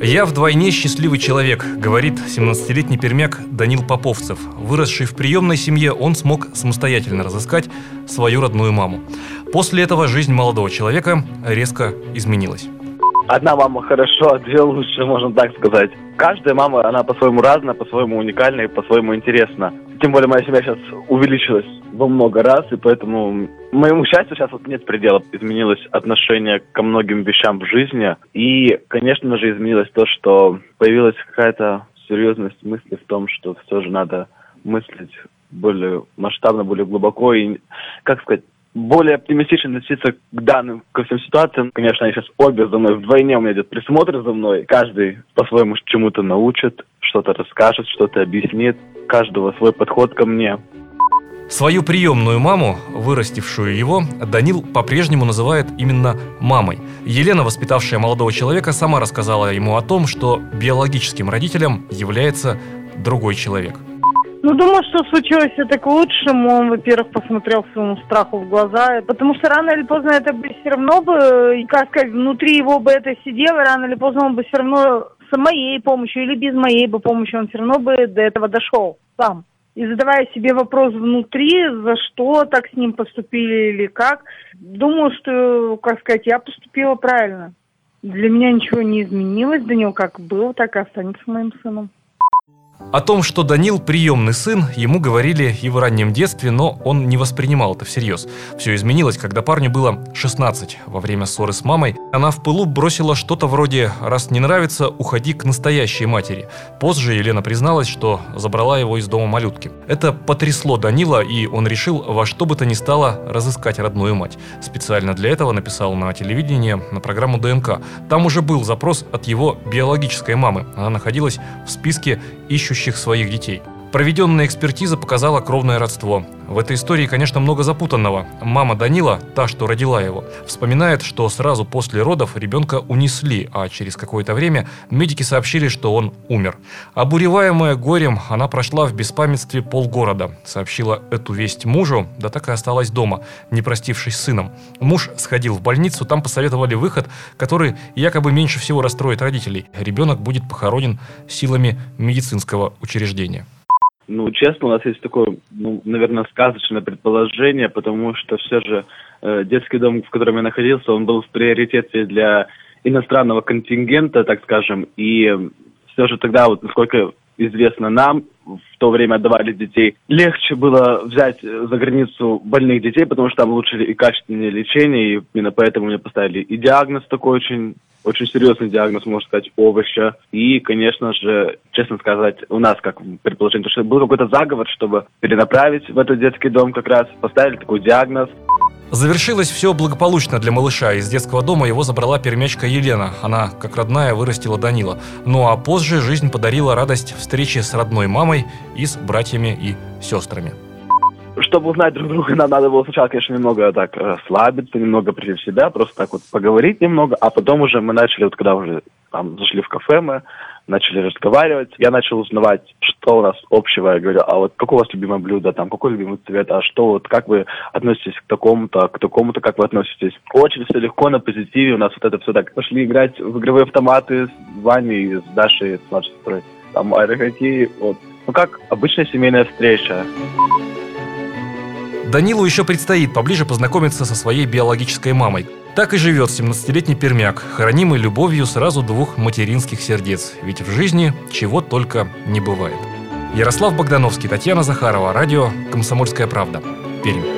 «Я вдвойне счастливый человек», — говорит 17-летний пермяк Данил Поповцев. Выросший в приемной семье, он смог самостоятельно разыскать свою родную маму. После этого жизнь молодого человека резко изменилась. Одна мама хорошо, а две лучше, можно так сказать. Каждая мама, она по-своему разная, по-своему уникальна и по-своему интересна. Тем более моя семья сейчас увеличилась во много раз, и поэтому моему счастью сейчас вот нет предела. Изменилось отношение ко многим вещам в жизни. И, конечно же, изменилось то, что появилась какая-то серьезность мысли в том, что все же надо мыслить более масштабно, более глубоко и, как сказать, более оптимистично относиться к данным, ко всем ситуациям. Конечно, они сейчас обе за мной вдвойне, у меня идет присмотр за мной. Каждый по-своему чему-то научит, что-то расскажет, что-то объяснит. Каждого свой подход ко мне. Свою приемную маму, вырастившую его, Данил по-прежнему называет именно мамой. Елена, воспитавшая молодого человека, сама рассказала ему о том, что биологическим родителем является другой человек. Ну, думаю, что случилось это к лучшему. Он, во-первых, посмотрел своему страху в глаза, потому что рано или поздно это бы все равно бы, как сказать, внутри его бы это сидело, рано или поздно он бы все равно с моей помощью или без моей бы помощи, он все равно бы до этого дошел сам. И задавая себе вопрос внутри, за что так с ним поступили или как, думаю, что, как сказать, я поступила правильно. Для меня ничего не изменилось, Данил как был, так и останется моим сыном. О том, что Данил приемный сын, ему говорили и в раннем детстве, но он не воспринимал это всерьез. Все изменилось, когда парню было 16. Во время ссоры с мамой она в пылу бросила что-то вроде «раз не нравится, уходи к настоящей матери». Позже Елена призналась, что забрала его из дома малютки. Это потрясло Данила, и он решил во что бы то ни стало разыскать родную мать. Специально для этого написал на телевидение на программу ДНК. Там уже был запрос от его биологической мамы. Она находилась в списке ищущих ищущих своих детей. Проведенная экспертиза показала кровное родство. В этой истории, конечно, много запутанного. Мама Данила, та, что родила его, вспоминает, что сразу после родов ребенка унесли, а через какое-то время медики сообщили, что он умер. Обуреваемая горем, она прошла в беспамятстве полгорода. Сообщила эту весть мужу, да так и осталась дома, не простившись с сыном. Муж сходил в больницу, там посоветовали выход, который якобы меньше всего расстроит родителей. Ребенок будет похоронен силами медицинского учреждения. Ну, честно, у нас есть такое, ну, наверное, сказочное предположение, потому что все же э, детский дом, в котором я находился, он был в приоритете для иностранного контингента, так скажем, и все же тогда, вот, насколько известно нам, в то время отдавали детей, легче было взять за границу больных детей, потому что там лучше и качественнее лечение, и именно поэтому мне поставили и диагноз такой очень очень серьезный диагноз, можно сказать, овоща. И, конечно же, честно сказать, у нас, как предположение, что был какой-то заговор, чтобы перенаправить в этот детский дом как раз, поставили такой диагноз. Завершилось все благополучно для малыша. Из детского дома его забрала пермячка Елена. Она, как родная, вырастила Данила. Ну а позже жизнь подарила радость встречи с родной мамой и с братьями и сестрами чтобы узнать друг друга, нам надо было сначала, конечно, немного так расслабиться, немного прийти в себя, просто так вот поговорить немного, а потом уже мы начали, вот когда уже там зашли в кафе мы, начали разговаривать, я начал узнавать, что у нас общего, я говорю, а вот какое у вас любимое блюдо, там, какой любимый цвет, а что вот, как вы относитесь к такому-то, к такому-то, как вы относитесь. Очень все легко, на позитиве, у нас вот это все так. Пошли играть в игровые автоматы с Ваней, с Дашей, с младшей сестрой, там, аэрохоккей, вот. Ну, как обычная семейная встреча. Данилу еще предстоит поближе познакомиться со своей биологической мамой. Так и живет 17-летний пермяк, хранимый любовью сразу двух материнских сердец. Ведь в жизни чего только не бывает. Ярослав Богдановский, Татьяна Захарова, радио «Комсомольская правда». Пермь.